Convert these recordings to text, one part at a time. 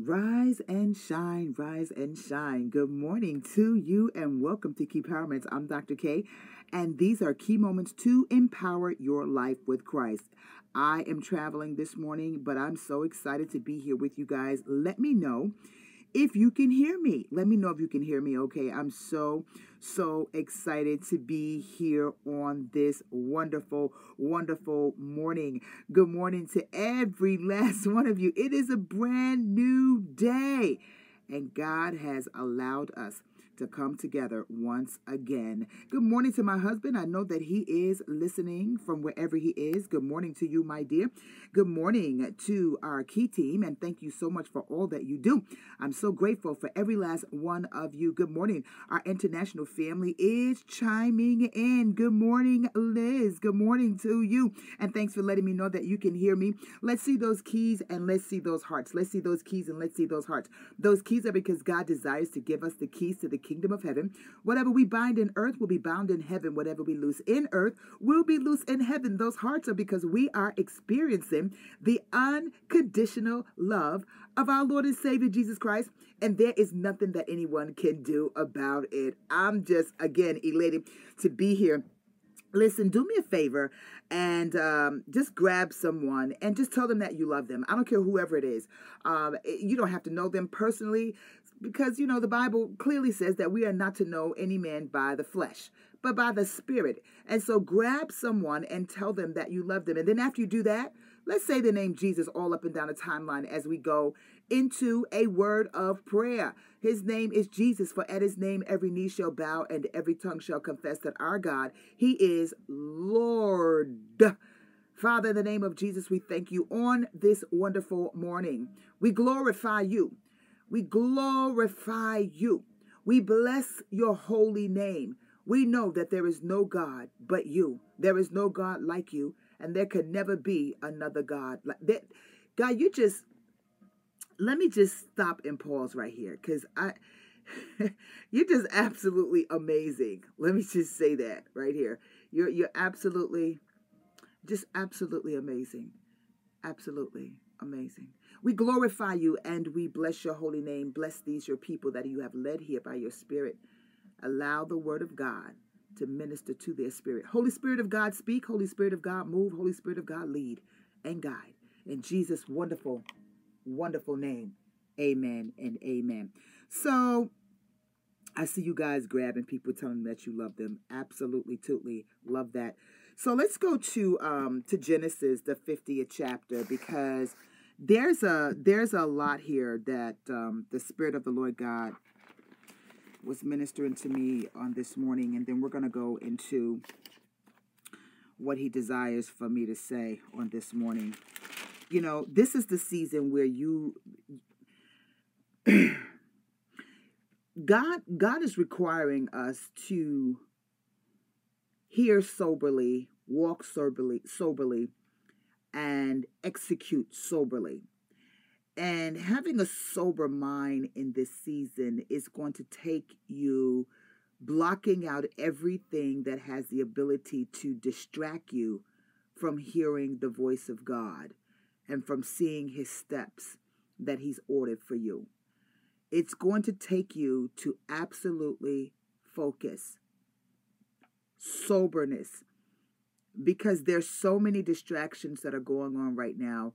Rise and shine, rise and shine. Good morning to you and welcome to Key Empowerments. I'm Dr. K, and these are key moments to empower your life with Christ. I am traveling this morning, but I'm so excited to be here with you guys. Let me know if you can hear me. Let me know if you can hear me, okay? I'm so, so excited to be here on this wonderful, wonderful morning. Good morning to every last one of you. It is a brand new day, and God has allowed us to come together once again. Good morning to my husband. I know that he is listening from wherever he is. Good morning to you, my dear. Good morning to our key team, and thank you so much for all that you do. I'm so grateful for every last one of you. Good morning. Our international family is chiming in. Good morning, Liz. Good morning to you, and thanks for letting me know that you can hear me. Let's see those keys and let's see those hearts. Let's see those keys and let's see those hearts. Those keys are because God desires to give us the keys to the kingdom of heaven. Whatever we bind in earth will be bound in heaven. Whatever we loose in earth will be loose in heaven. Those hearts are because we are experiencing the unconditional love of our Lord and Savior Jesus Christ. And there is nothing that anyone can do about it. I'm just, again, elated to be here listen do me a favor and um, just grab someone and just tell them that you love them i don't care whoever it is um, you don't have to know them personally because you know the bible clearly says that we are not to know any man by the flesh but by the spirit and so grab someone and tell them that you love them and then after you do that let's say the name jesus all up and down the timeline as we go into a word of prayer his name is jesus for at his name every knee shall bow and every tongue shall confess that our god he is lord Father, in the name of Jesus, we thank you on this wonderful morning. We glorify you. We glorify you. We bless your holy name. We know that there is no God but you. There is no God like you, and there could never be another God like that. God, you just let me just stop and pause right here because I you're just absolutely amazing. Let me just say that right here. You're you're absolutely just absolutely amazing. Absolutely amazing. We glorify you and we bless your holy name. Bless these, your people that you have led here by your spirit. Allow the word of God to minister to their spirit. Holy Spirit of God, speak. Holy Spirit of God, move. Holy Spirit of God, lead and guide. In Jesus' wonderful, wonderful name. Amen and amen. So I see you guys grabbing people telling them that you love them. Absolutely, totally love that. So let's go to um to Genesis, the 50th chapter, because there's a there's a lot here that um, the spirit of the lord god was ministering to me on this morning and then we're going to go into what he desires for me to say on this morning. You know this is the season where you god god is requiring us to hear soberly walk soberly soberly and execute soberly. And having a sober mind in this season is going to take you blocking out everything that has the ability to distract you from hearing the voice of God and from seeing his steps that he's ordered for you. It's going to take you to absolutely focus, soberness, because there's so many distractions that are going on right now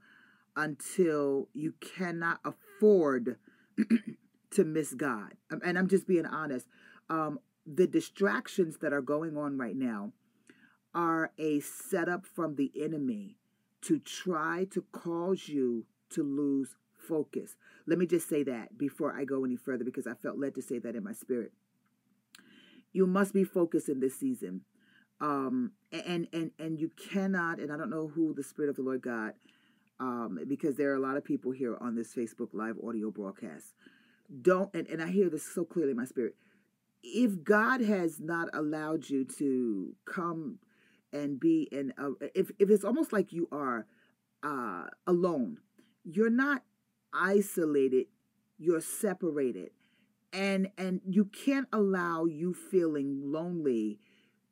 until you cannot afford to miss God. Um, and I'm just being honest. Um, the distractions that are going on right now are a setup from the enemy to try to cause you to lose focus. Let me just say that before I go any further because I felt led to say that in my spirit. You must be focused in this season um and and and you cannot and i don't know who the spirit of the lord god um because there are a lot of people here on this facebook live audio broadcast. Don't and, and i hear this so clearly in my spirit. If god has not allowed you to come and be in a, if, if it's almost like you are uh alone you're not isolated you're separated and and you can't allow you feeling lonely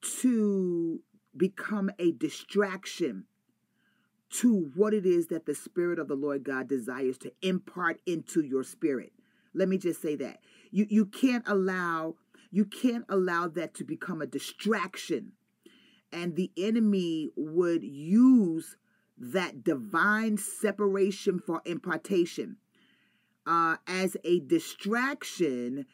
to become a distraction to what it is that the Spirit of the Lord God desires to impart into your spirit. Let me just say that. You you can't allow you can't allow that to become a distraction. And the enemy would use that divine separation for impartation uh, as a distraction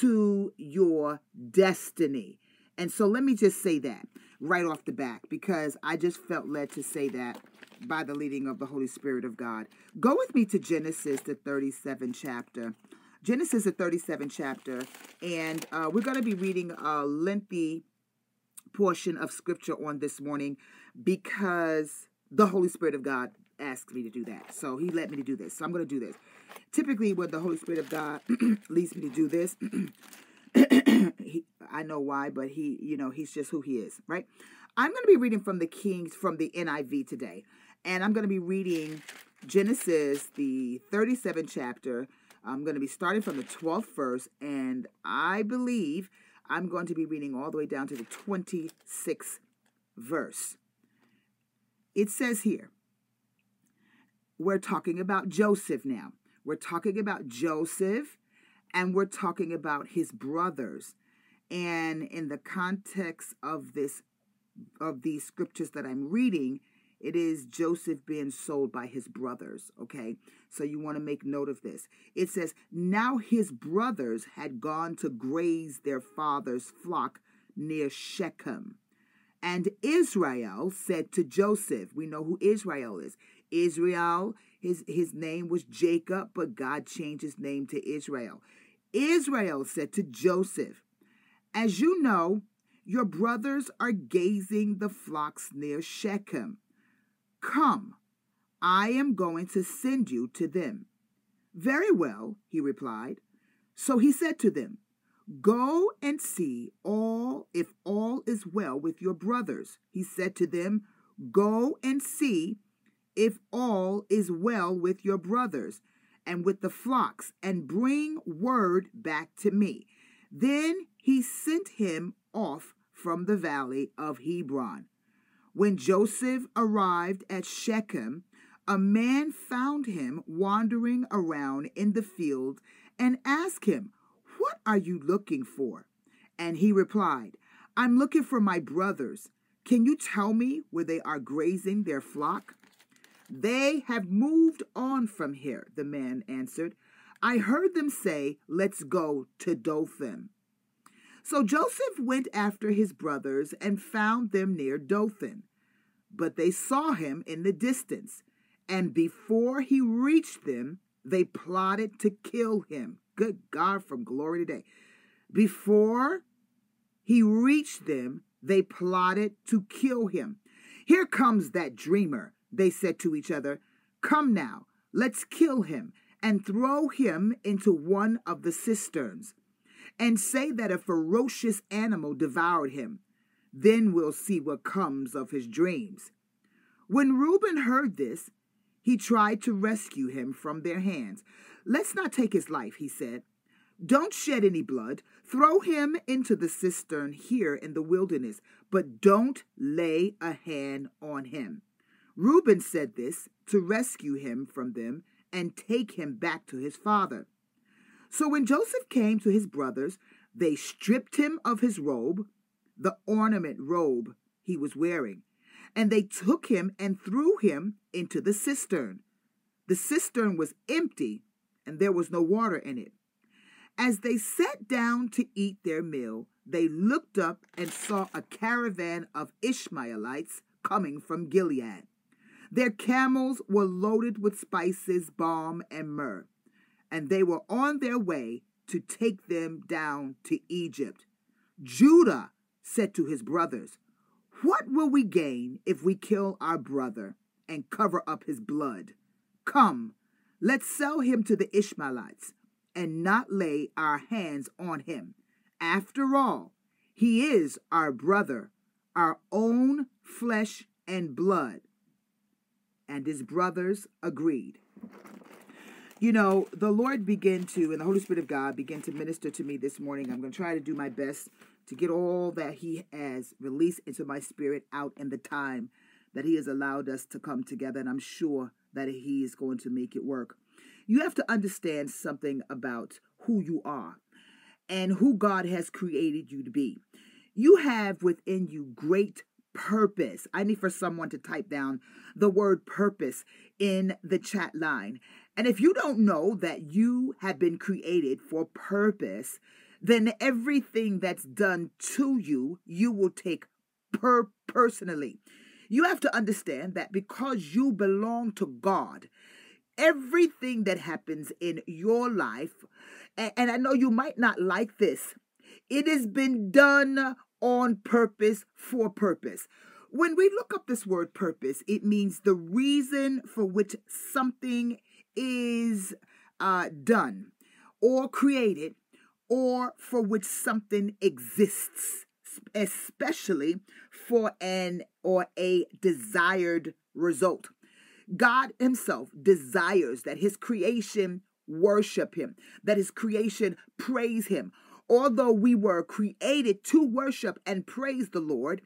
to your destiny. And so let me just say that right off the back because I just felt led to say that by the leading of the Holy Spirit of God. Go with me to Genesis, the 37th chapter. Genesis, the 37th chapter, and uh, we're going to be reading a lengthy portion of scripture on this morning because the Holy Spirit of God asked me to do that. So he let me to do this. So I'm going to do this. Typically, when the Holy Spirit of God leads me to do this, he, I know why, but he, you know, he's just who he is, right? I'm going to be reading from the Kings from the NIV today, and I'm going to be reading Genesis, the 37th chapter. I'm going to be starting from the 12th verse, and I believe I'm going to be reading all the way down to the 26th verse. It says here, we're talking about Joseph now. We're talking about Joseph and we're talking about his brothers. And in the context of this of these scriptures that I'm reading, it is Joseph being sold by his brothers, okay? So you want to make note of this. It says, "Now his brothers had gone to graze their father's flock near Shechem." And Israel said to Joseph, we know who Israel is. Israel, his, his name was Jacob, but God changed his name to Israel. Israel said to Joseph, As you know, your brothers are gazing the flocks near Shechem. Come, I am going to send you to them. Very well, he replied. So he said to them, Go and see all if all is well with your brothers. He said to them, Go and see if all is well with your brothers and with the flocks, and bring word back to me. Then he sent him off from the valley of Hebron. When Joseph arrived at Shechem, a man found him wandering around in the field and asked him, What are you looking for? And he replied, I'm looking for my brothers. Can you tell me where they are grazing their flock? They have moved on from here, the man answered. I heard them say, Let's go to Dothan. So Joseph went after his brothers and found them near Dothan. But they saw him in the distance, and before he reached them, they plotted to kill him. Good God from glory today. Before he reached them, they plotted to kill him. Here comes that dreamer they said to each other, Come now, let's kill him and throw him into one of the cisterns, and say that a ferocious animal devoured him. Then we'll see what comes of his dreams. When Reuben heard this, he tried to rescue him from their hands. Let's not take his life, he said. Don't shed any blood. Throw him into the cistern here in the wilderness, but don't lay a hand on him. Reuben said this to rescue him from them and take him back to his father. So when Joseph came to his brothers, they stripped him of his robe, the ornament robe he was wearing, and they took him and threw him into the cistern. The cistern was empty, and there was no water in it. As they sat down to eat their meal, they looked up and saw a caravan of Ishmaelites coming from Gilead. Their camels were loaded with spices, balm, and myrrh, and they were on their way to take them down to Egypt. Judah said to his brothers, What will we gain if we kill our brother and cover up his blood? Come, let's sell him to the Ishmaelites and not lay our hands on him. After all, he is our brother, our own flesh and blood and his brothers agreed. You know, the Lord began to, and the Holy Spirit of God began to minister to me this morning. I'm going to try to do my best to get all that He has released into my spirit out in the time that He has allowed us to come together, and I'm sure that He is going to make it work. You have to understand something about who you are and who God has created you to be. You have within you great purpose. I need for someone to type down the word purpose in the chat line. And if you don't know that you have been created for purpose, then everything that's done to you, you will take per personally. You have to understand that because you belong to God, everything that happens in your life, and I know you might not like this, it has been done on purpose for purpose. When we look up this word purpose, it means the reason for which something is uh, done or created or for which something exists, especially for an or a desired result. God Himself desires that His creation worship Him, that His creation praise Him. Although we were created to worship and praise the Lord,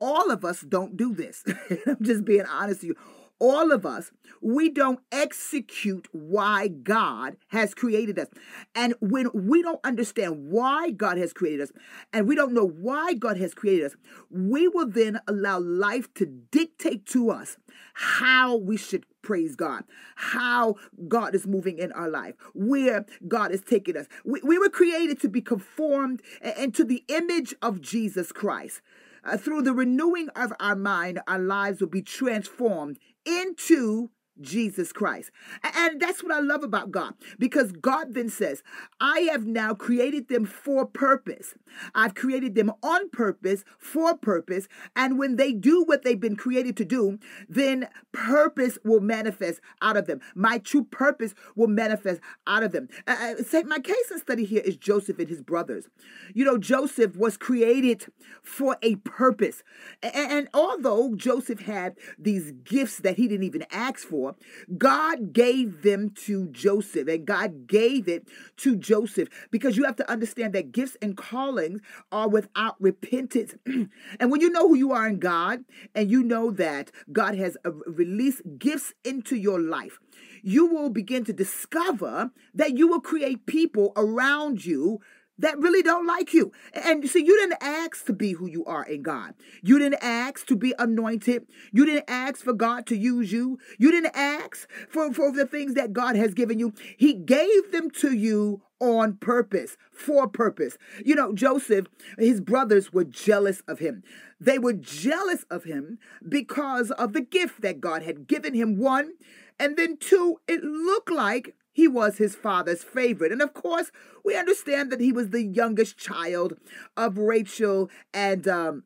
all of us don't do this. I'm just being honest with you all of us, we don't execute why God has created us. And when we don't understand why God has created us, and we don't know why God has created us, we will then allow life to dictate to us how we should praise God, how God is moving in our life, where God is taking us. We, we were created to be conformed into the image of Jesus Christ. Uh, through the renewing of our mind, our lives will be transformed into Jesus Christ. And that's what I love about God because God then says, I have now created them for purpose. I've created them on purpose, for purpose. And when they do what they've been created to do, then purpose will manifest out of them. My true purpose will manifest out of them. Uh, say, my case and study here is Joseph and his brothers. You know, Joseph was created for a purpose. And although Joseph had these gifts that he didn't even ask for, God gave them to Joseph, and God gave it to Joseph because you have to understand that gifts and callings are without repentance. and when you know who you are in God, and you know that God has uh, released gifts into your life, you will begin to discover that you will create people around you that really don't like you. And see, you didn't ask to be who you are in God. You didn't ask to be anointed. You didn't ask for God to use you. You didn't ask for, for the things that God has given you. He gave them to you on purpose, for purpose. You know, Joseph, his brothers were jealous of him. They were jealous of him because of the gift that God had given him, one. And then two, it looked like he was his father's favorite. And of course, we understand that he was the youngest child of Rachel and um,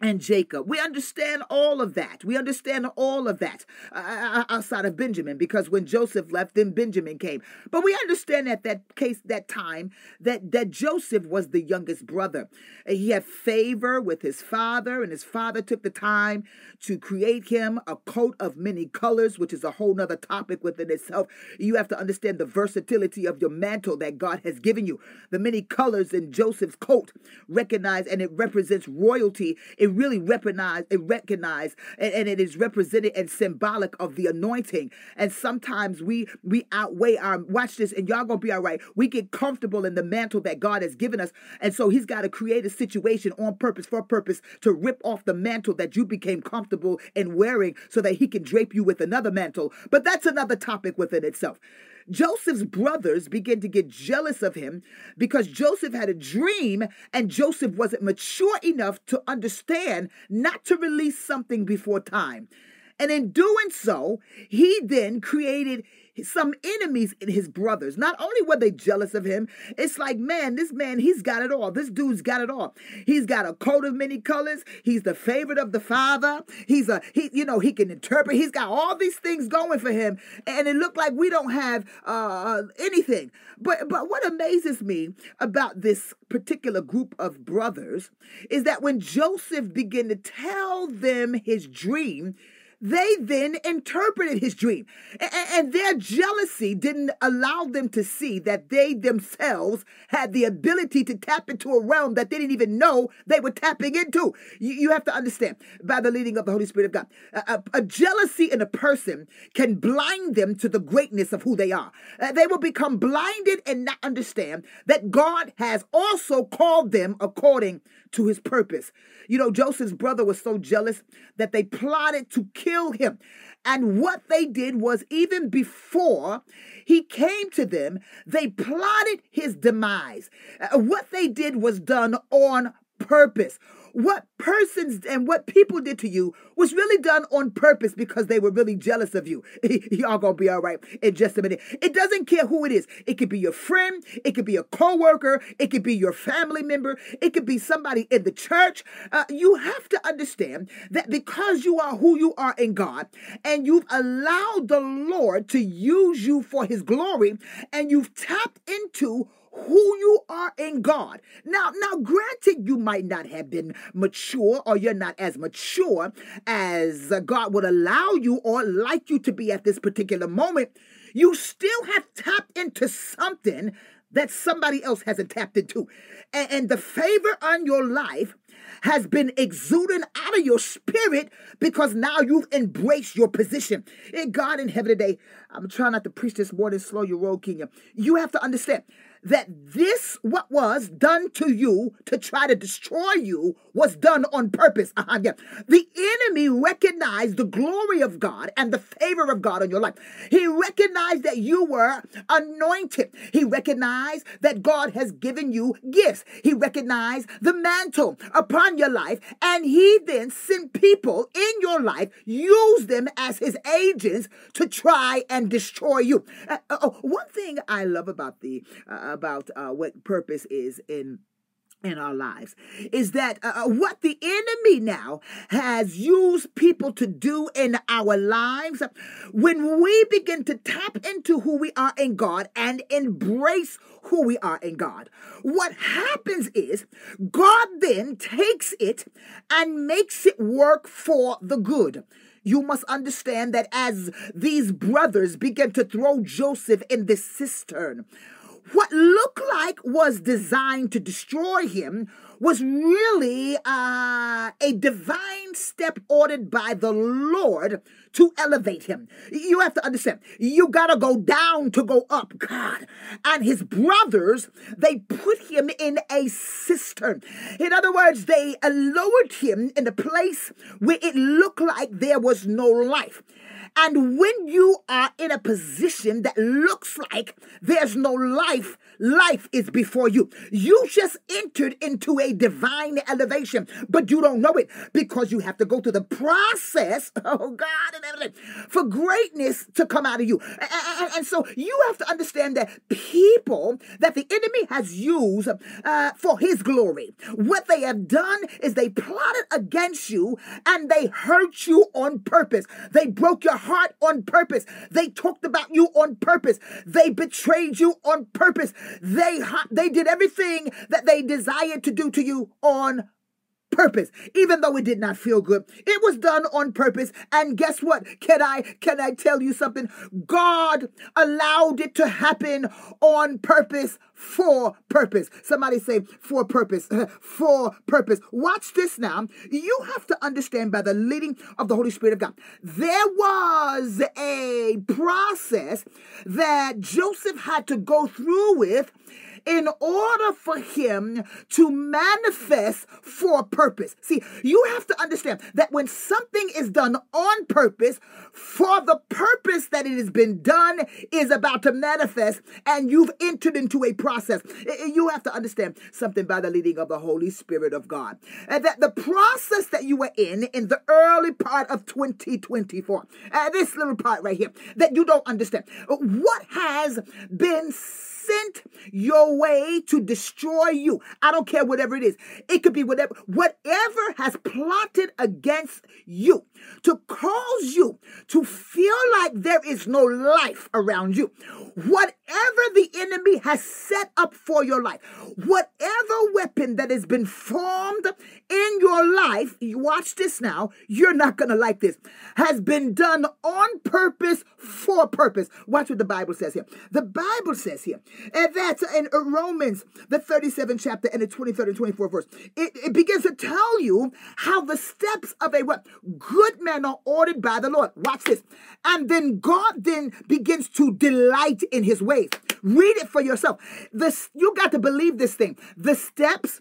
and Jacob. We understand all of that. We understand all of that uh, uh, uh, outside of Benjamin because when Joseph left, then Benjamin came. But we understand at that case, that time, that, that Joseph was the youngest brother. He had favor with his father, and his father took the time to create him a coat of many colors, which is a whole nother topic within itself. You have to understand the versatility of your mantle that God has given you. The many colors in Joseph's coat recognize and it represents royalty. It it really recognize, it recognize, and, and it is represented and symbolic of the anointing. And sometimes we we outweigh our watch this, and y'all gonna be all right. We get comfortable in the mantle that God has given us, and so He's got to create a situation on purpose for purpose to rip off the mantle that you became comfortable in wearing, so that He can drape you with another mantle. But that's another topic within itself. Joseph's brothers begin to get jealous of him because Joseph had a dream and Joseph wasn't mature enough to understand not to release something before time. And in doing so, he then created some enemies in his brothers. Not only were they jealous of him, it's like, man, this man, he's got it all. This dude's got it all. He's got a coat of many colors. He's the favorite of the father. He's a, he, you know, he can interpret. He's got all these things going for him. And it looked like we don't have uh, anything. But, but what amazes me about this particular group of brothers is that when Joseph began to tell them his dream, they then interpreted his dream. And their jealousy didn't allow them to see that they themselves had the ability to tap into a realm that they didn't even know they were tapping into. You have to understand, by the leading of the Holy Spirit of God, a, a jealousy in a person can blind them to the greatness of who they are. Uh, they will become blinded and not understand that God has also called them according to his purpose. You know, Joseph's brother was so jealous that they plotted to kill him. And what they did was, even before he came to them, they plotted his demise. Uh, what they did was done on purpose what persons and what people did to you was really done on purpose because they were really jealous of you. Y'all gonna be all right in just a minute. It doesn't care who it is. It could be your friend, it could be a coworker, it could be your family member, it could be somebody in the church. Uh, you have to understand that because you are who you are in God and you've allowed the Lord to use you for his glory and you've tapped into who you are in God. Now, now, granted, you might not have been mature or you're not as mature as God would allow you or like you to be at this particular moment. You still have tapped into something that somebody else hasn't tapped into. And, and the favor on your life has been exuding out of your spirit because now you've embraced your position. In God in heaven today, I'm trying not to preach this than slow your road, Kenya. You have to understand that this, what was done to you to try to destroy you, was done on purpose. Uh-huh, yeah. The enemy recognized the glory of God and the favor of God on your life. He recognized that you were anointed. He recognized that God has given you gifts. He recognized the mantle upon your life, and he then sent people in your life, use them as his agents to try and destroy you. Uh, uh, one thing I love about the uh, about uh, what purpose is in in our lives is that uh, uh, what the enemy now has used people to do in our lives when we begin to tap into who we are in God and embrace who we are in God what happens is God then takes it and makes it work for the good. You must understand that as these brothers begin to throw Joseph in this cistern, what looked like was designed to destroy him was really uh, a divine step ordered by the Lord to elevate him. You have to understand, you got to go down to go up, God. And his brothers, they put him in a cistern. In other words, they lowered him in a place where it looked like there was no life. And when you are in a position that looks like there's no life, life is before you. You just entered into a divine elevation, but you don't know it because you have to go through the process, oh God, for greatness to come out of you. And, so you have to understand that people that the enemy has used uh, for his glory, what they have done is they plotted against you and they hurt you on purpose. They broke your heart on purpose. They talked about you on purpose. They betrayed you on purpose. They they did everything that they desired to do to you on purpose even though it did not feel good. It was done on purpose. And guess what? Can i can i tell you something? God allowed it to happen on purpose for purpose. Somebody say for purpose. For purpose. Watch this now. You have to understand by the leading of the holy spirit of god there was a process that joseph had to go through with in order for him to manifest for purpose. See, you have to understand that when something is done on purpose, for the purpose that it has been done is about to manifest, and you've entered into a process. You have to understand something by the leading of the Holy Spirit of God. And that the process that you were in in the early part of 2024, uh, this little part right here, that you don't understand, what has been sent your way to destroy you. I don't care whatever it is. It could be whatever, whatever has plotted against you to cause you to feel like there is no life around you. Whatever the enemy has set up for your life, whatever weapon that has been formed in your life, you watch this now, you're not going to like this, has been done on purpose for purpose. Watch what the Bible says here. The Bible says here, and that's in Romans, the 37th chapter and the 23rd and 24th verse. It, it begins to tell you how the steps of a what good man are ordered by the Lord. Watch this. And then God then begins to delight in his ways. Read it for yourself. This you got to believe this thing. The steps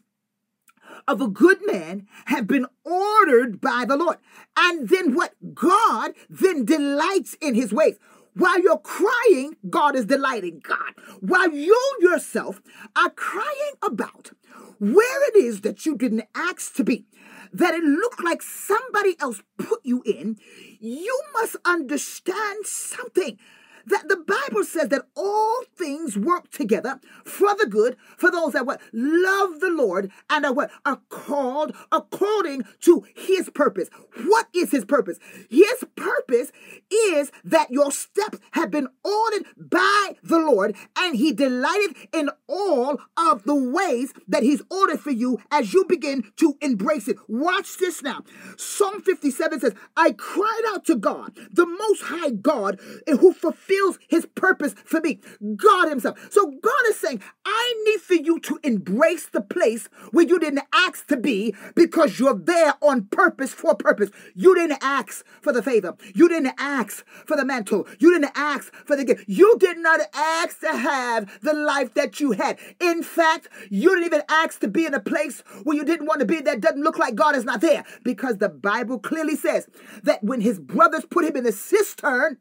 of a good man have been ordered by the Lord. And then what? God then delights in his ways. While you're crying, God is delighting God. While you yourself are crying about where it is that you didn't ask to be, that it looked like somebody else put you in, you must understand something that the Bible says that all things work together for the good for those that what love the Lord and are what are called according to his purpose. What is his purpose? His purpose is that your steps have been ordered by the Lord and he delighted in all of the ways that he's ordered for you as you begin to embrace it. Watch this now. Psalm 57 says, I cried out to God, the most high God, who fulfills fulfills his purpose for me. God himself. So God is saying, I need for you to embrace the place where you didn't ask to be because you're there on purpose for purpose. You didn't ask for the favor. You didn't ask for the mantle. You didn't ask for the gift. You did not ask to have the life that you had. In fact, you didn't even ask to be in a place where you didn't want to be that doesn't look like God is not there because the Bible clearly says that when his brothers put him in the cistern,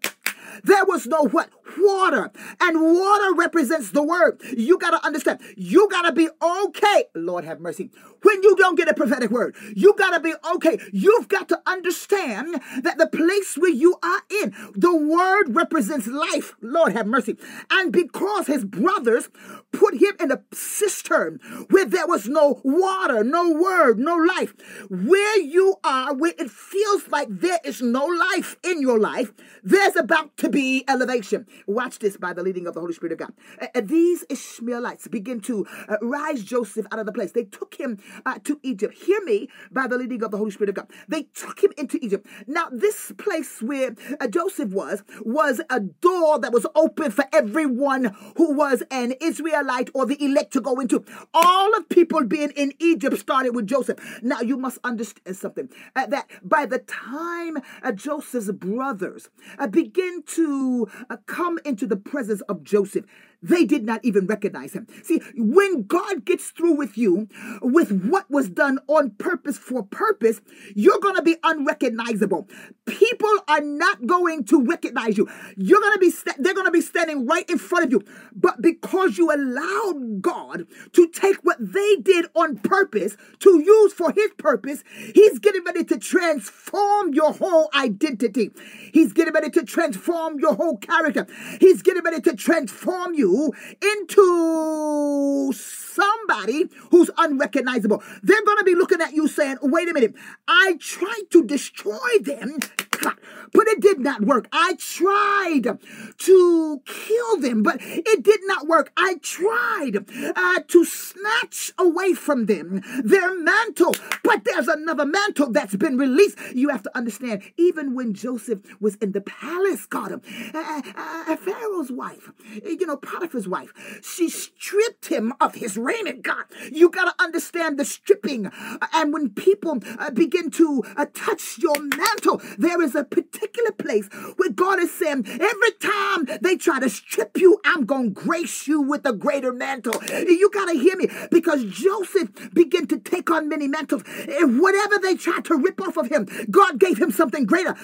there was no what? Water. And water represents the word. You got to understand. You got to be okay. Lord have mercy. When you don't get a prophetic word, you got to be okay. You've got to understand that the place where you are in, the word represents life. Lord have mercy. And because his brothers put him in a cistern where there was no water, no word, no life, where you are, where it feels like there is no life in your life, there's about to be elevation. Watch this by the leading of the Holy Spirit of God. Uh, these Ishmaelites begin to uh, rise Joseph out of the place. They took him uh, to Egypt. Hear me by the leading of the Holy Spirit of God. They took him into Egypt. Now, this place where uh, Joseph was, was a door that was open for everyone who was an Israelite or the elect to go into. All of people being in Egypt started with Joseph. Now, you must understand something uh, that by the time uh, Joseph's brothers begin to uh, come into the presence of Joseph. They did not even recognize him. See, when God gets through with you, with what was done on purpose for purpose, you're going to be unrecognizable. People are not going to recognize you. You're going to be, st- they're going to be standing right in front of you. But because you allowed God to take what they did on purpose to use for his purpose, he's getting ready to transform your whole identity. He's getting ready to transform your whole character. He's getting ready to transform you into somebody who's unrecognizable. They're going to be looking at you saying, wait a minute, I tried to destroy them but it did not work. I tried to kill them, but it did not work. I tried uh, to snatch away from them their mantle, but there's another mantle that's been released. You have to understand, even when Joseph was in the palace, got him, uh, uh, Pharaoh's wife, you know, Potiphar's wife, she stripped him of his God, you got to understand the stripping. and when people uh, begin to uh, touch your mantle, there is a particular place where God is saying, every time they try to strip you, I'm going to grace you with a greater mantle. You got to hear me because Joseph began to take on many mantles. And whatever they tried to rip off of him, God gave him something greater.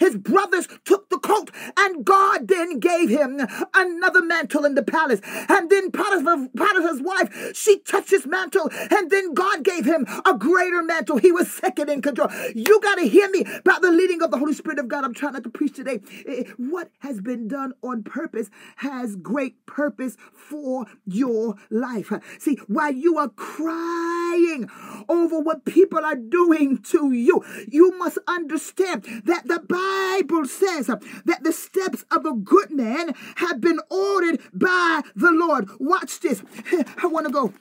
His brothers took the coat and God then gave him another mantle in the palace. And then Potiphar's wife She touched his mantle, and then God gave him a greater mantle. He was second in control. You got to hear me about the leading of the Holy Spirit of God. I'm trying not to preach today. Eh, what has been done on purpose has great purpose for your life. See, while you are crying over what people are doing to you, you must understand that the Bible says that the steps of a good man have been ordered by the Lord. Watch this. I want to go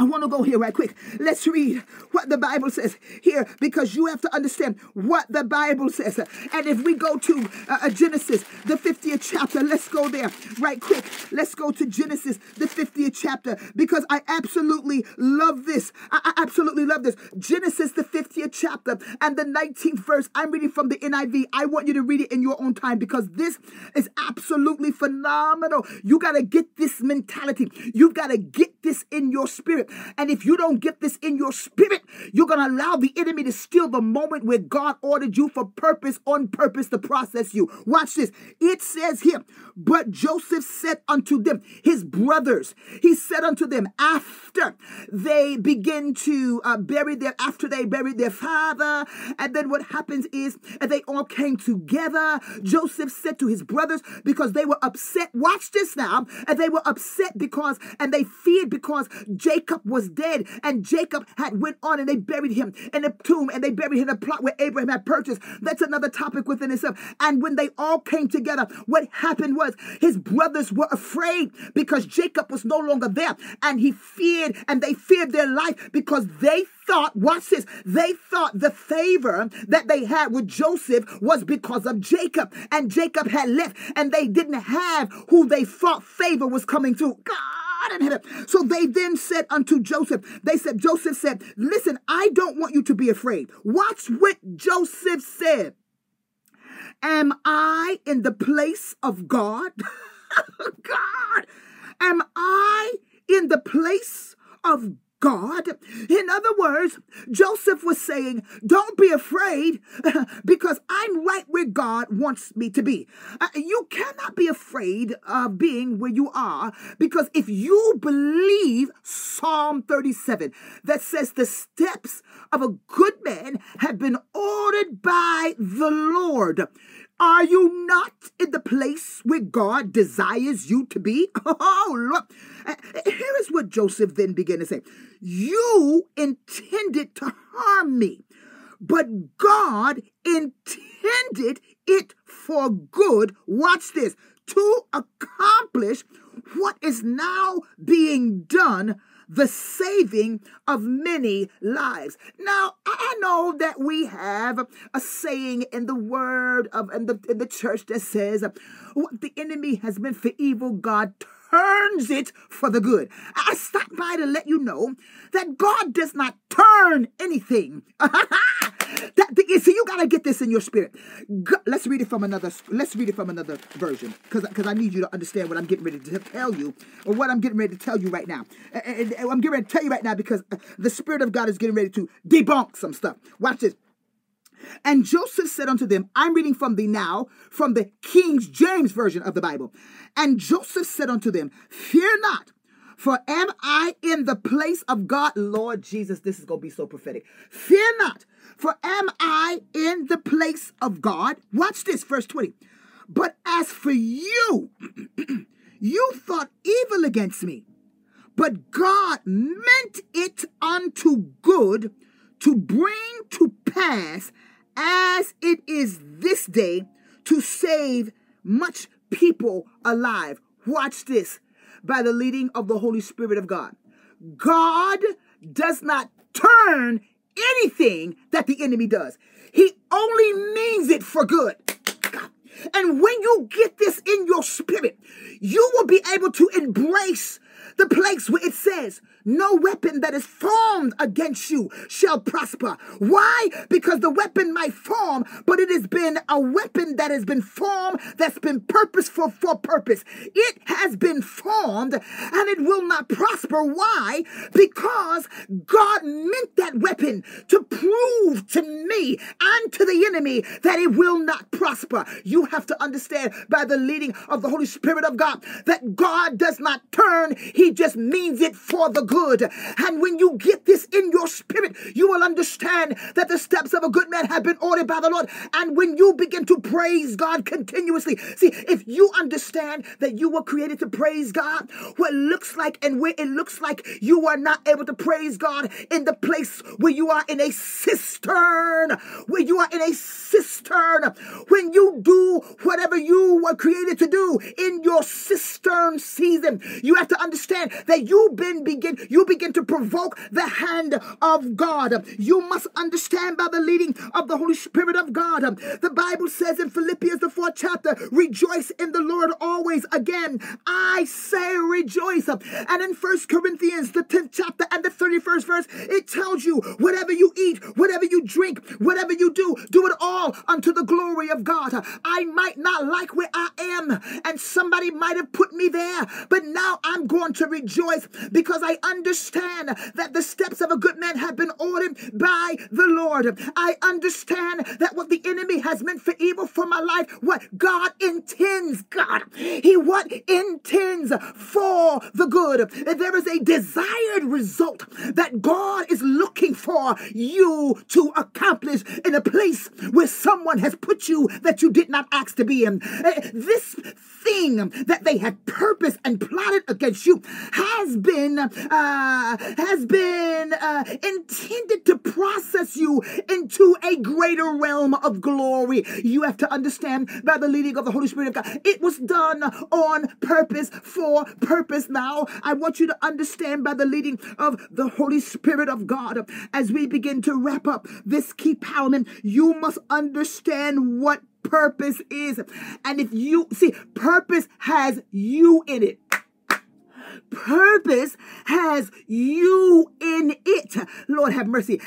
I want to go here right quick. Let's read what the Bible says here because you have to understand what the Bible says. And if we go to uh, uh Genesis, the 50th chapter, let's go there right quick. Let's go to Genesis, the 50th chapter, because I absolutely love this. I, I absolutely love this. Genesis, the 50th chapter, and the 19th verse. I'm reading from the NIV. I want you to read it in your own time because this is absolutely phenomenal. You got to get this mentality, you've got to get this in your spirit. And if you don't get this in your spirit, you're going to allow the enemy to steal the moment where God ordered you for purpose, on purpose to process you. Watch this. It says here, but Joseph said unto them, his brothers, he said unto them, after they begin to uh, bury their, after they buried their father, and then what happens is they all came together. Joseph said to his brothers, because they were upset, watch this now, and they were upset because, and they feared because Jacob was dead and Jacob had went on and they buried him in a tomb and they buried him in a plot where Abraham had purchased. That's another topic within itself. And when they all came together, what happened was his brothers were afraid because Jacob was no longer there and he feared and they feared their life because they thought, watch this, they thought the favor that they had with Joseph was because of Jacob. And Jacob had left and they didn't have who they thought favor was coming to. God in heaven. So they then said unto Joseph, they said, Joseph said, Listen, I don't want you to be afraid. Watch what Joseph said. Am I in the place of God? God, am I in the place of God. In other words, Joseph was saying, Don't be afraid because I'm right where God wants me to be. Uh, you cannot be afraid of being where you are because if you believe Psalm 37 that says the steps of a good man have been ordered by the Lord, are you not in the place where God desires you to be? Oh, look. Uh, here is what Joseph then began to say You intended to harm me, but God intended it for good. Watch this to accomplish what is now being done the saving of many lives. Now, I know that we have a saying in the word of in the, in the church that says, what the enemy has meant for evil, God turns it for the good. I stopped by to let you know that God does not turn anything. that see, you gotta get this in your spirit. Let's read it from another. Let's read it from another version, because because I need you to understand what I'm getting ready to tell you, or what I'm getting ready to tell you right now. And, and I'm getting ready to tell you right now because uh, the Spirit of God is getting ready to debunk some stuff. Watch this. And Joseph said unto them, I'm reading from the now, from the King James Version of the Bible. And Joseph said unto them, Fear not, for am I in the place of God? Lord Jesus, this is going to be so prophetic. Fear not, for am I in the place of God? Watch this, verse 20. But as for you, you thought evil against me, but God meant it unto good to bring to pass as it is this day to save much people alive. Watch this by the leading of the Holy Spirit of God. God does not turn anything that the enemy does, He only means it for good. And when you get this in your spirit, you will be able to embrace the place where it says, no weapon that is formed against you shall prosper. Why? Because the weapon might form, but it has been a weapon that has been formed, that's been purposeful for purpose. It has been formed and it will not prosper. Why? Because God meant that weapon to prove to me and to the enemy that it will not prosper. You have to understand by the leading of the Holy Spirit of God that God does not turn, He just means it for the good. And when you get this in your spirit, you will understand that the steps of a good man have been ordered by the Lord. And when you begin to praise God continuously, see, if you understand that you were created to praise God, what looks like and where it looks like you are not able to praise God in the place where you are in a cistern, where you are in a cistern, when you do whatever you were created to do in your cistern season, you have to understand that you've been begin you begin to provoke the hand of God. You must understand by the leading of the Holy Spirit of God. The Bible says in Philippians, the fourth chapter, rejoice in the Lord always. Again, I say rejoice. And in First Corinthians, the 10th chapter and the 31st verse, it tells you whatever you eat, whatever you drink, whatever you do, do it all unto the glory of God. I might not like where I am, and somebody might have put me there, but now I'm going to rejoice because I understand that the steps of a good man have been ordered by the Lord. I understand that what the enemy has meant for evil for my life, what God intends, God, He what intends for the good. There is a desired result that God is looking for you to accomplish in a place where someone has put you that you did not ask to be in. Eh, this thing that they had purposed and plotted against you has been uh, has been uh, intended to process you into a greater realm of glory. You have to understand by the leading of the Holy Spirit of God, it was done on purpose for purpose. Now, I want you to understand by the leading of the Holy Spirit of God as we begin to wrap up this key empowerment, you must understand what purpose is. And if you see, purpose has you in it purpose has you in it. Lord have mercy.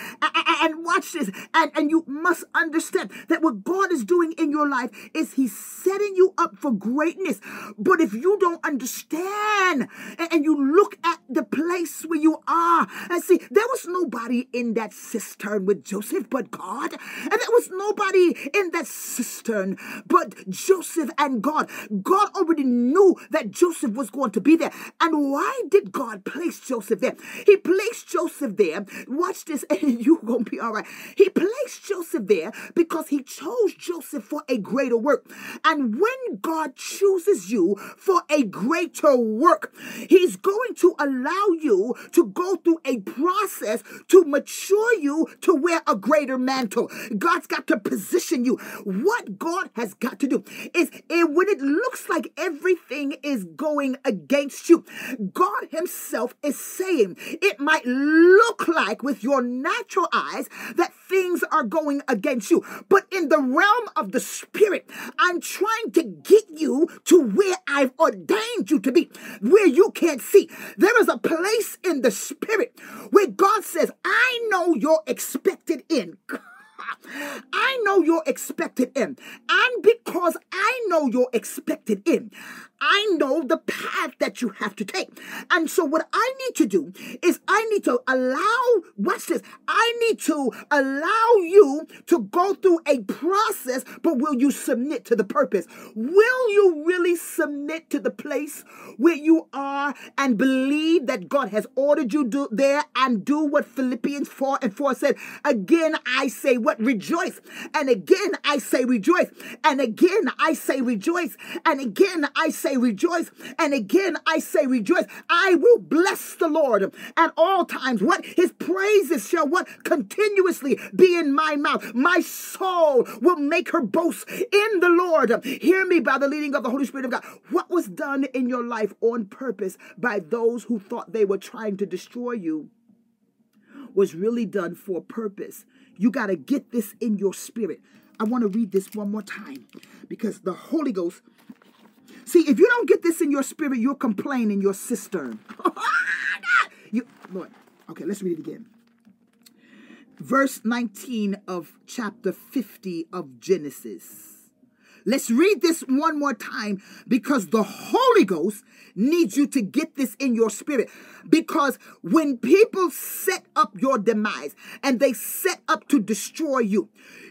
And watch this. And, and you must understand that what God is doing in your life is He's setting you up for greatness. But if you don't understand and you look at the place where you are, and see, there was nobody in that cistern with Joseph but God. And there was nobody in that cistern but Joseph and God. God already knew that Joseph was going to be there. And why did God place Joseph there? He placed Joseph there. Watch this, and you gonna be all right. He placed Joseph there because he chose Joseph for a greater work. And when God chooses you for a greater work, He's going to allow you to go through a process to mature you to wear a greater mantle. God's got to position you. What God has got to do is when it looks like everything is going against you, God Himself is saying it might look like with your natural eyes that things are going against you, but in the realm of the Spirit, I'm trying to get you to where I've ordained you to be, where you can't see. There is a place in the Spirit where God says, I know you're expected in. I know you're expected in. And because I know you're expected in, I know the path that you have to take. And so, what I need to do is, I need to allow, watch this, I need to allow you to go through a process, but will you submit to the purpose? Will you really submit to the place where you are and believe that God has ordered you do there and do what Philippians 4 and 4 said? Again, I say, what? Rejoice. And again, I say, rejoice. And again, I say, rejoice. And again, I say, rejoice. And again, I say rejoice. I will bless the Lord at all times. What? His praises shall what? Continuously be in my mouth. My soul will make her boast in the Lord. Hear me by the leading of the Holy Spirit of God. What was done in your life on purpose by those who thought they were trying to destroy you was really done for purpose. You got to get this in your spirit. I want to read this one more time because the Holy Ghost See, if you don't get this in your spirit, you'll complain in your cistern. Oh you, Lord, okay, let's read it again. Verse 19 of chapter 50 of Genesis. Let's read this one more time because the Holy Ghost needs you to get this in your spirit. Because when people set up your demise and they set up to destroy you,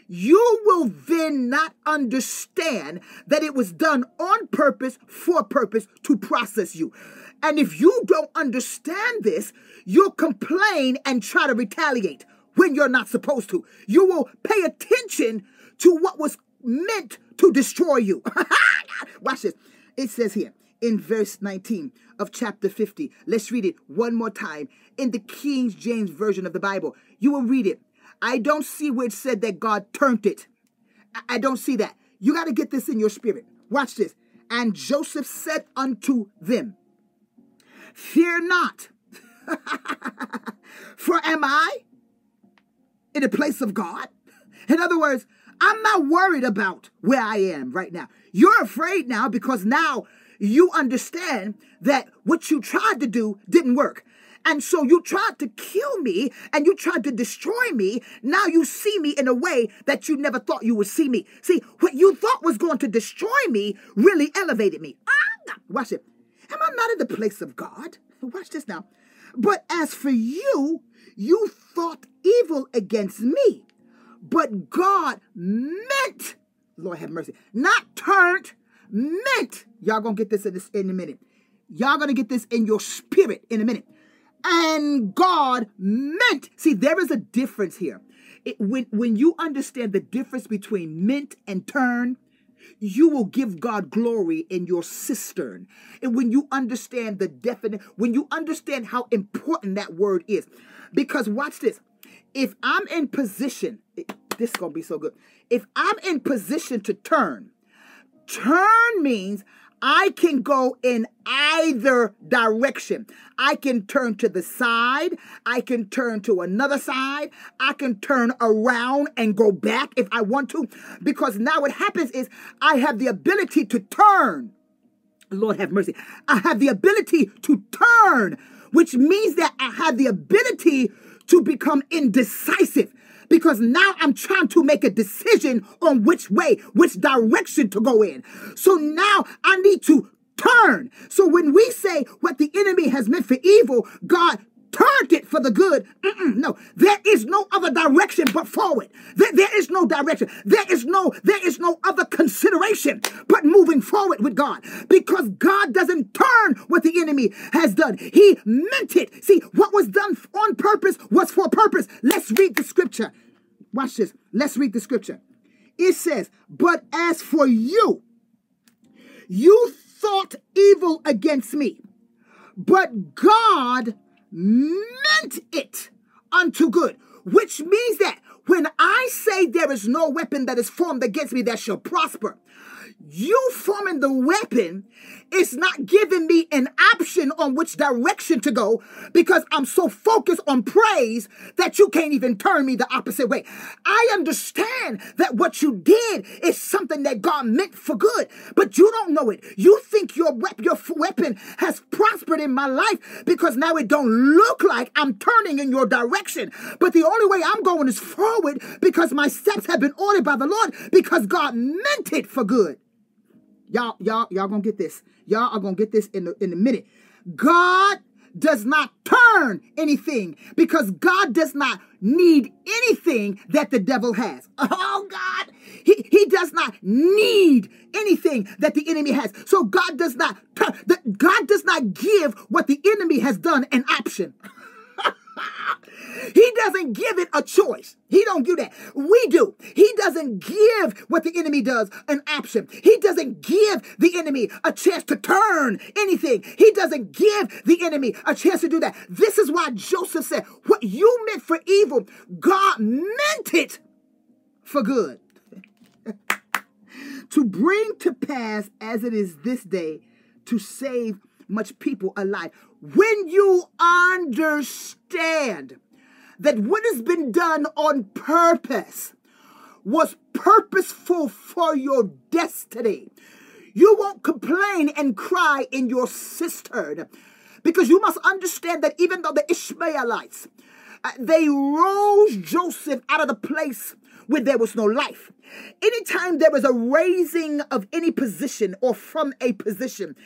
you will then not understand that it was done on purpose, for purpose, to process you. And if you don't understand this, you'll complain and try to retaliate when you're not supposed to. You will pay attention to what was meant to destroy you. Watch this. It says here in verse 19 of chapter 50. Let's read it one more time in the King James Version of the Bible. You will read it. I don't see where it said that God turned it. I don't see that. You got to get this in your spirit. Watch this. And Joseph said unto them, Fear not, for am I in the place of God? In other words, I'm not worried about where I am right now. You're afraid now because now you understand that what you tried to do didn't work. And so you tried to kill me and you tried to destroy me. Now you see me in a way that you never thought you would see me. See, what you thought was going to destroy me really elevated me. Ah, watch it. Am I not in the place of God? Watch this now. But as for you, you thought evil against me. But God meant, Lord have mercy, not turned, meant. Y'all gonna get this in, this in a minute. Y'all gonna get this in your spirit in a minute and God meant. See, there is a difference here. It, when, when you understand the difference between meant and turn, you will give God glory in your cistern. And when you understand the definite, when you understand how important that word is, because watch this. If I'm in position, this is gonna be so good. If I'm in position to turn, turn means I can go in either direction. I can turn to the side. I can turn to another side. I can turn around and go back if I want to. Because now what happens is I have the ability to turn. Lord have mercy. I have the ability to turn, which means that I have the ability to become indecisive because now I'm trying to make a decision on which way, which direction to go in. So now I need to turn. So when we say what the enemy has meant for evil, God turned it for the good. Mm-mm, no, there is no other direction but forward. There, there is no direction. There is no there is no other consideration but moving forward with God because God doesn't turn what the enemy has done. He meant it. See, what was done on purpose was for purpose. Let's read the scripture. Watch this. Let's read the scripture. It says, "But as for you, you thought evil against me, but God meant it unto good, which means that when I say there is no weapon that is formed against me that shall prosper, you forming the weapon is not giving me an option on which direction to go because I'm so focused on praise that you can't even turn me the opposite way. I understand that what you did is something that God meant for good, but you don't know it. You think your, your weapon has prospered in my life because now it don't look like I'm turning in your direction. But the only way I'm going is forward because my steps have been ordered by the Lord because God meant it for good. Y'all, y'all, y'all gonna get this. Y'all are gonna get this in the in a minute. God does not turn anything because God does not need anything that the devil has. Oh God, he, he does not need anything that the enemy has. So God does not God does not give what the enemy has done an option. He doesn't give it a choice. He don't do that. We do. He doesn't give what the enemy does an option. He doesn't give the enemy a chance to turn anything. He doesn't give the enemy a chance to do that. This is why Joseph said, What you meant for evil, God meant it for good. to bring to pass as it is this day to save much people alive. When you understand that what has been done on purpose was purposeful for your destiny. You won't complain and cry in your cistern Because you must understand that even though the Ishmaelites, uh, they rose Joseph out of the place where there was no life. Anytime there is a raising of any position or from a position,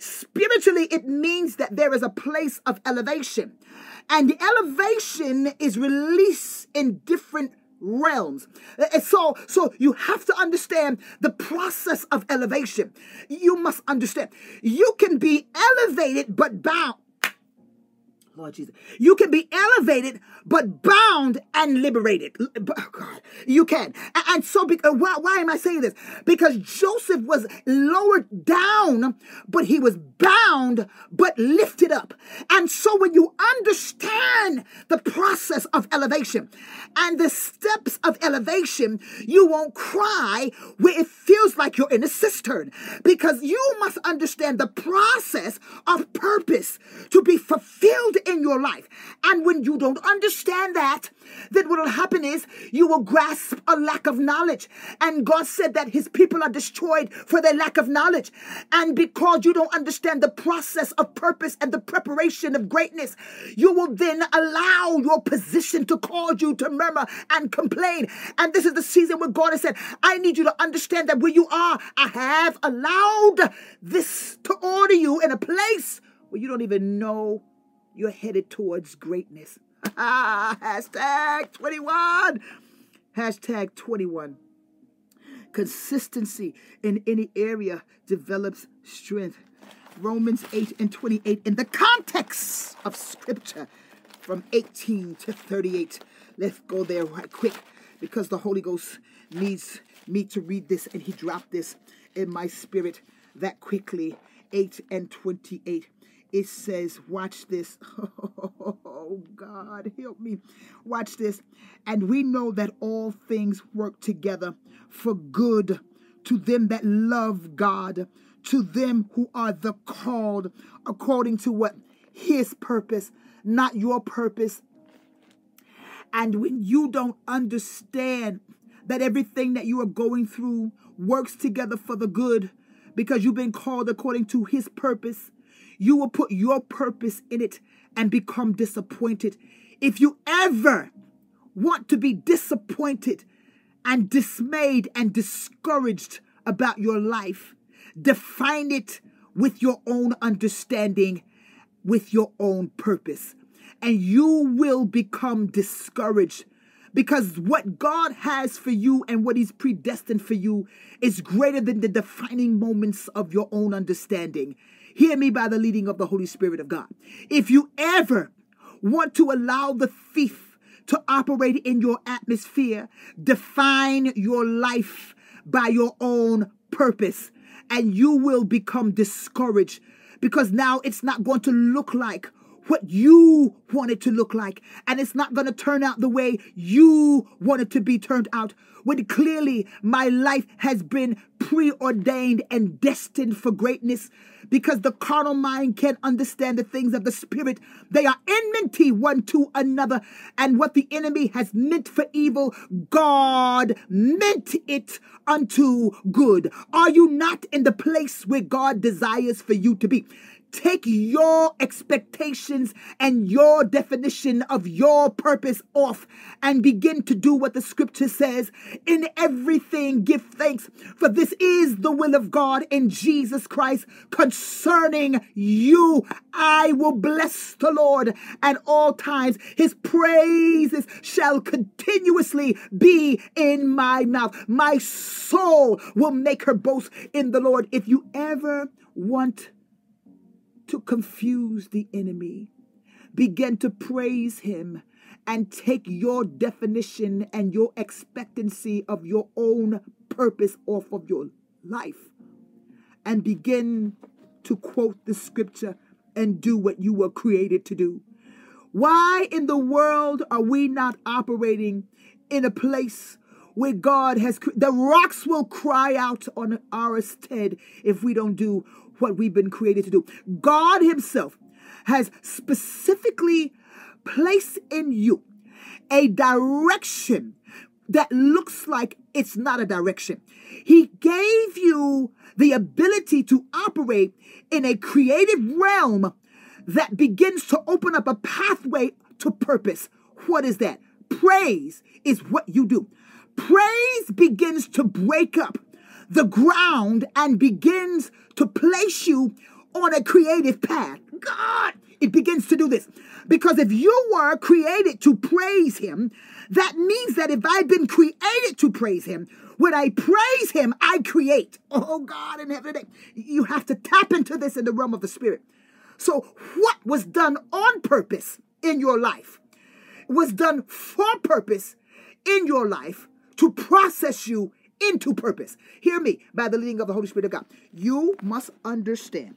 spiritually it means that there is a place of elevation. And the elevation is released in different realms. And so, so you have to understand the process of elevation. You must understand. You can be elevated but bound. Lord Jesus. You can be elevated, but bound and liberated. Oh God, you can. And so, uh, why, why am I saying this? Because Joseph was lowered down, but he was bound, but lifted up. And so, when you understand the process of elevation and the steps of elevation, you won't cry where it feels like you're in a cistern because you must understand the process of purpose to be fulfilled in your life. And when you don't understand that, then what will happen is you will grasp a lack of knowledge. And God said that his people are destroyed for their lack of knowledge. And because you don't understand the process of purpose and the preparation of greatness, you will then allow your position to cause you to murmur and complain. And this is the season where God has said, I need you to understand that where you are, I have allowed this to order you in a place where you don't even know you're headed towards greatness. Hashtag 21. Hashtag 21. Consistency in any area develops strength. Romans 8 and 28 in the context of scripture from 18 to 38. Let's go there right quick because the Holy Ghost needs me to read this and he dropped this in my spirit that quickly. 8 and 28 it says, watch this. Oh, God, help me. Watch this. And we know that all things work together for good to them that love God, to them who are the called according to what? His purpose, not your purpose. And when you don't understand that everything that you are going through works together for the good because you've been called according to his purpose, you will put your purpose in it and become disappointed. If you ever want to be disappointed and dismayed and discouraged about your life, define it with your own understanding, with your own purpose. And you will become discouraged because what God has for you and what He's predestined for you is greater than the defining moments of your own understanding. Hear me by the leading of the Holy Spirit of God. If you ever want to allow the thief to operate in your atmosphere, define your life by your own purpose, and you will become discouraged because now it's not going to look like what you want it to look like. And it's not going to turn out the way you want it to be turned out. When clearly my life has been preordained and destined for greatness because the carnal mind can't understand the things of the spirit. They are enmity one to another. And what the enemy has meant for evil, God meant it unto good. Are you not in the place where God desires for you to be? Take your expectations and your definition of your purpose off and begin to do what the scripture says. In everything, give thanks, for this is the will of God in Jesus Christ concerning you. I will bless the Lord at all times. His praises shall continuously be in my mouth. My soul will make her boast in the Lord. If you ever want to confuse the enemy. Begin to praise him and take your definition and your expectancy of your own purpose off of your life and begin to quote the scripture and do what you were created to do. Why in the world are we not operating in a place where God has the rocks will cry out on our stead if we don't do what we've been created to do. God Himself has specifically placed in you a direction that looks like it's not a direction. He gave you the ability to operate in a creative realm that begins to open up a pathway to purpose. What is that? Praise is what you do. Praise begins to break up the ground and begins to place you on a creative path. God, it begins to do this. Because if you were created to praise Him, that means that if I've been created to praise Him, when I praise Him, I create. Oh God in heaven, you have to tap into this in the realm of the Spirit. So, what was done on purpose in your life was done for purpose in your life to process you into purpose. Hear me by the leading of the Holy Spirit of God. You must understand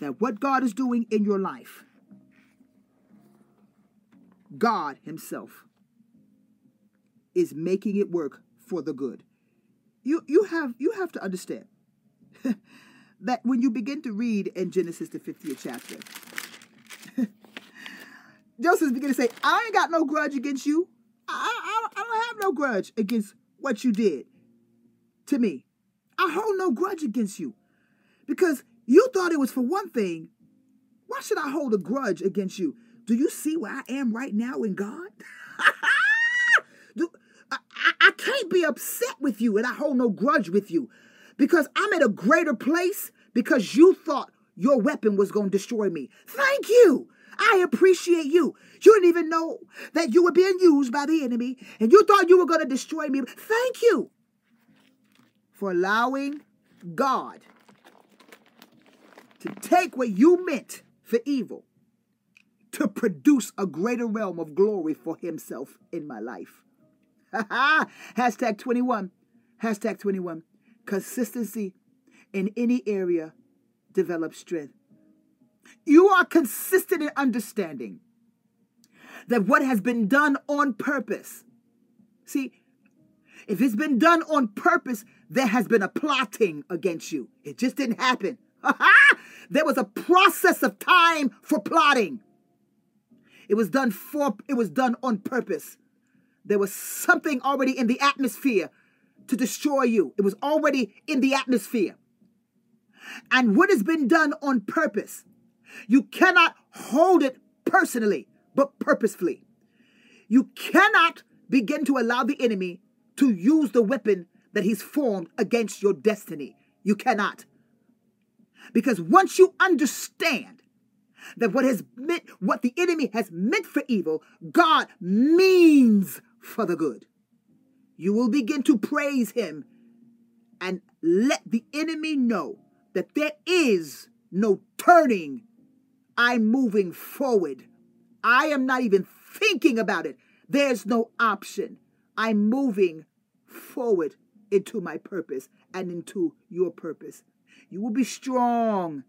that what God is doing in your life, God Himself is making it work for the good. You you have you have to understand that when you begin to read in Genesis the 50th chapter, Joseph beginning to say, I ain't got no grudge against you. I, I, I don't have no grudge against what you did to me. I hold no grudge against you because you thought it was for one thing. Why should I hold a grudge against you? Do you see where I am right now in God? Do, I, I can't be upset with you and I hold no grudge with you because I'm at a greater place because you thought your weapon was going to destroy me. Thank you. I appreciate you. You didn't even know that you were being used by the enemy and you thought you were going to destroy me. Thank you for allowing God to take what you meant for evil to produce a greater realm of glory for himself in my life. Hashtag 21. Hashtag 21. Consistency in any area develops strength. You are consistent in understanding that what has been done on purpose. See, if it's been done on purpose, there has been a plotting against you. It just didn't happen. there was a process of time for plotting. It was done for it was done on purpose. There was something already in the atmosphere to destroy you. It was already in the atmosphere. And what has been done on purpose, you cannot hold it personally, but purposefully. You cannot begin to allow the enemy to use the weapon that he's formed against your destiny. You cannot. Because once you understand that what has meant what the enemy has meant for evil, God means for the good. You will begin to praise him and let the enemy know that there is no turning. I'm moving forward. I am not even thinking about it. There's no option. I'm moving forward into my purpose and into your purpose. You will be strong.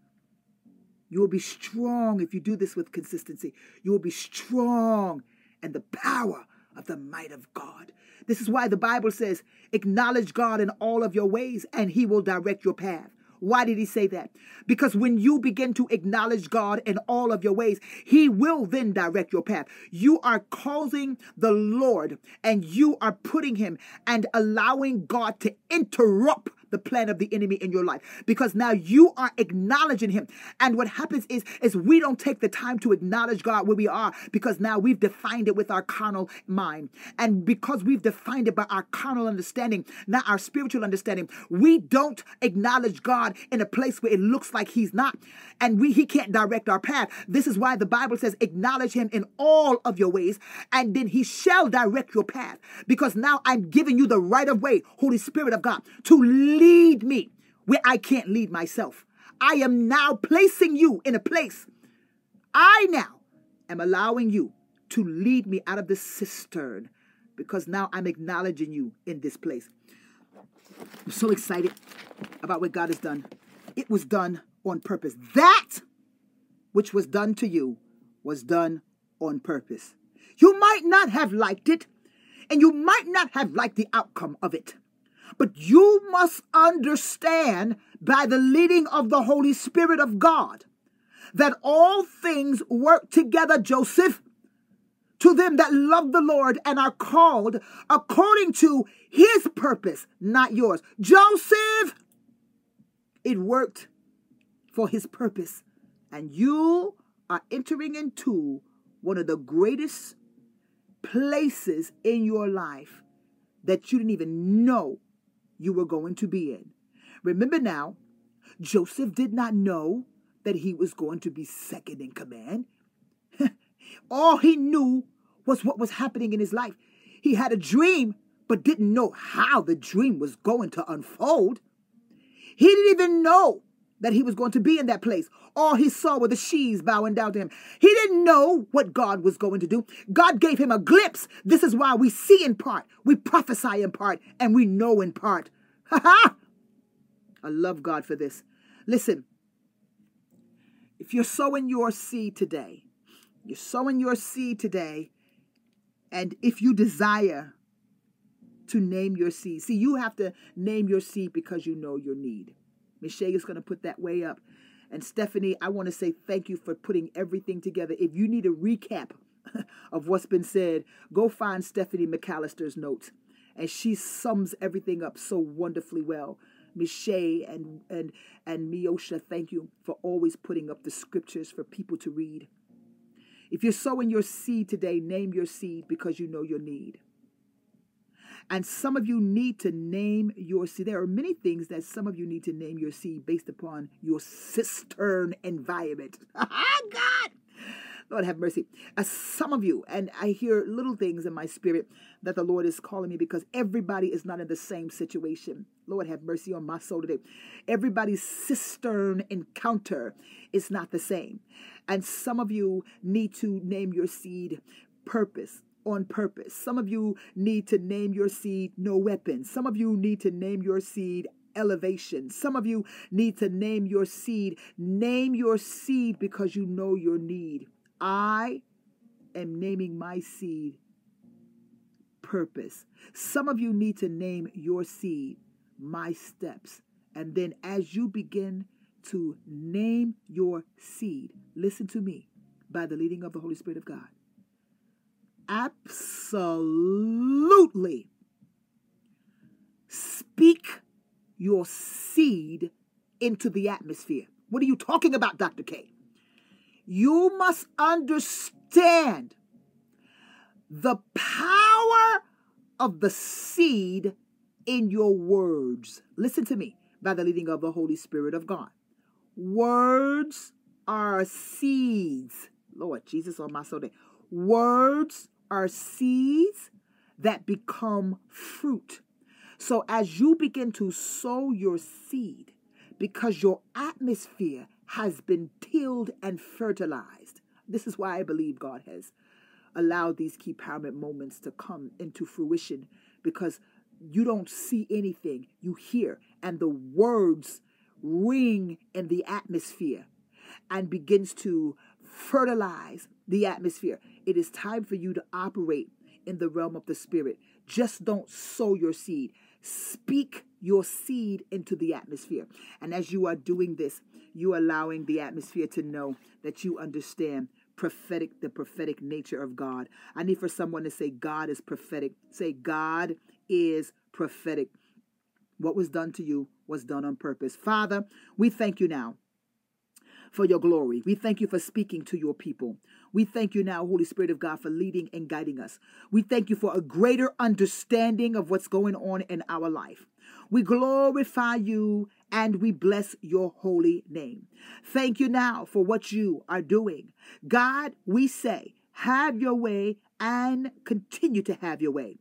You will be strong if you do this with consistency. You will be strong and the power of the might of God. This is why the Bible says, acknowledge God in all of your ways and he will direct your path. Why did he say that? Because when you begin to acknowledge God in all of your ways, he will then direct your path. You are causing the Lord and you are putting him and allowing God to interrupt the plan of the enemy in your life. Because now you are acknowledging him. And what happens is is we don't take the time to acknowledge god where we are because now we've defined it with our carnal mind. And because we've defined it by our carnal understanding not our spiritual understanding we don't acknowledge god in a place where it looks like he's not. And we he can't direct our path. This is why the bible says acknowledge him in all of your ways and then he shall direct your path. Because now i'm giving you the right of way holy spirit of god to lead me where I can't lead myself. I am now placing you in a place. I now am allowing you to lead me out of this cistern because now I'm acknowledging you in this place. I'm so excited about what God has done. It was done on purpose. That which was done to you was done on purpose. You might not have liked it, and you might not have liked the outcome of it. But you must understand by the leading of the Holy Spirit of God that all things work together, Joseph, to them that love the Lord and are called according to his purpose, not yours. Joseph, it worked for his purpose. And you are entering into one of the greatest places in your life that you didn't even know you were going to be in. Remember now, Joseph did not know that he was going to be second in command. All he knew was what was happening in his life. He had a dream, but didn't know how the dream was going to unfold. He didn't even know that he was going to be in that place. All he saw were the sheaves bowing down to him. He didn't know what God was going to do. God gave him a glimpse. This is why we see in part, we prophesy in part, and we know in part. Ha ha! I love God for this. Listen, if you're sowing your seed today, you're sowing your seed today, and if you desire to name your seed, see, you have to name your seed because you know your need. Michelle is going to put that way up. And Stephanie, I want to say thank you for putting everything together. If you need a recap of what's been said, go find Stephanie McAllister's notes. And she sums everything up so wonderfully well. Michelle and and and Miosha, thank you for always putting up the scriptures for people to read. If you're sowing your seed today, name your seed because you know your need. And some of you need to name your seed. There are many things that some of you need to name your seed based upon your cistern environment. Ah, God! Lord have mercy. As some of you, and I hear little things in my spirit that the Lord is calling me because everybody is not in the same situation. Lord have mercy on my soul today. Everybody's cistern encounter is not the same. And some of you need to name your seed purpose on purpose. Some of you need to name your seed no weapons. Some of you need to name your seed elevation. Some of you need to name your seed. Name your seed because you know your need. I am naming my seed purpose. Some of you need to name your seed my steps. And then as you begin to name your seed, listen to me by the leading of the Holy Spirit of God absolutely speak your seed into the atmosphere. What are you talking about, Dr. K? You must understand the power of the seed in your words. Listen to me by the leading of the Holy Spirit of God. Words are seeds. Lord Jesus on my soul. Words are seeds that become fruit. So as you begin to sow your seed, because your atmosphere has been tilled and fertilized, this is why I believe God has allowed these key empowerment moments to come into fruition because you don't see anything, you hear, and the words ring in the atmosphere and begins to fertilize the atmosphere. It is time for you to operate in the realm of the spirit. Just don't sow your seed. Speak your seed into the atmosphere. And as you are doing this, you are allowing the atmosphere to know that you understand prophetic the prophetic nature of God. I need for someone to say God is prophetic. Say God is prophetic. What was done to you was done on purpose. Father, we thank you now for your glory. We thank you for speaking to your people. We thank you now, Holy Spirit of God, for leading and guiding us. We thank you for a greater understanding of what's going on in our life. We glorify you and we bless your holy name. Thank you now for what you are doing. God, we say, have your way and continue to have your way.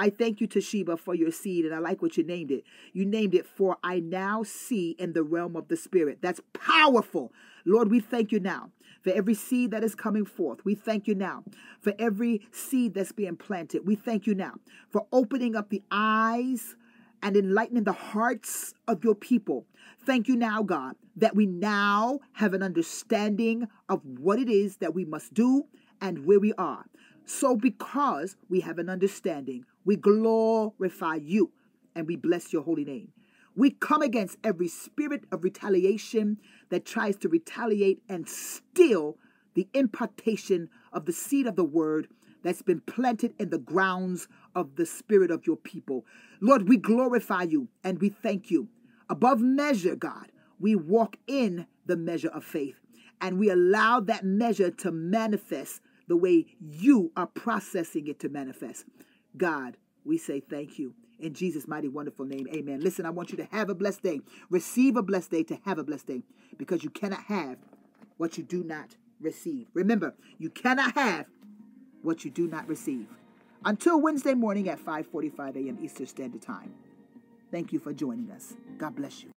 I thank you, Toshiba, for your seed, and I like what you named it. You named it for I now see in the realm of the Spirit. That's powerful. Lord, we thank you now for every seed that is coming forth. We thank you now for every seed that's being planted. We thank you now for opening up the eyes and enlightening the hearts of your people. Thank you now, God, that we now have an understanding of what it is that we must do and where we are. So, because we have an understanding, we glorify you and we bless your holy name. We come against every spirit of retaliation that tries to retaliate and steal the impartation of the seed of the word that's been planted in the grounds of the spirit of your people. Lord, we glorify you and we thank you. Above measure, God, we walk in the measure of faith. And we allow that measure to manifest the way you are processing it to manifest. God, we say thank you. In Jesus' mighty, wonderful name, amen. Listen, I want you to have a blessed day. Receive a blessed day to have a blessed day because you cannot have what you do not receive. Remember, you cannot have what you do not receive. Until Wednesday morning at 5:45 a.m. Eastern Standard Time. Thank you for joining us. God bless you.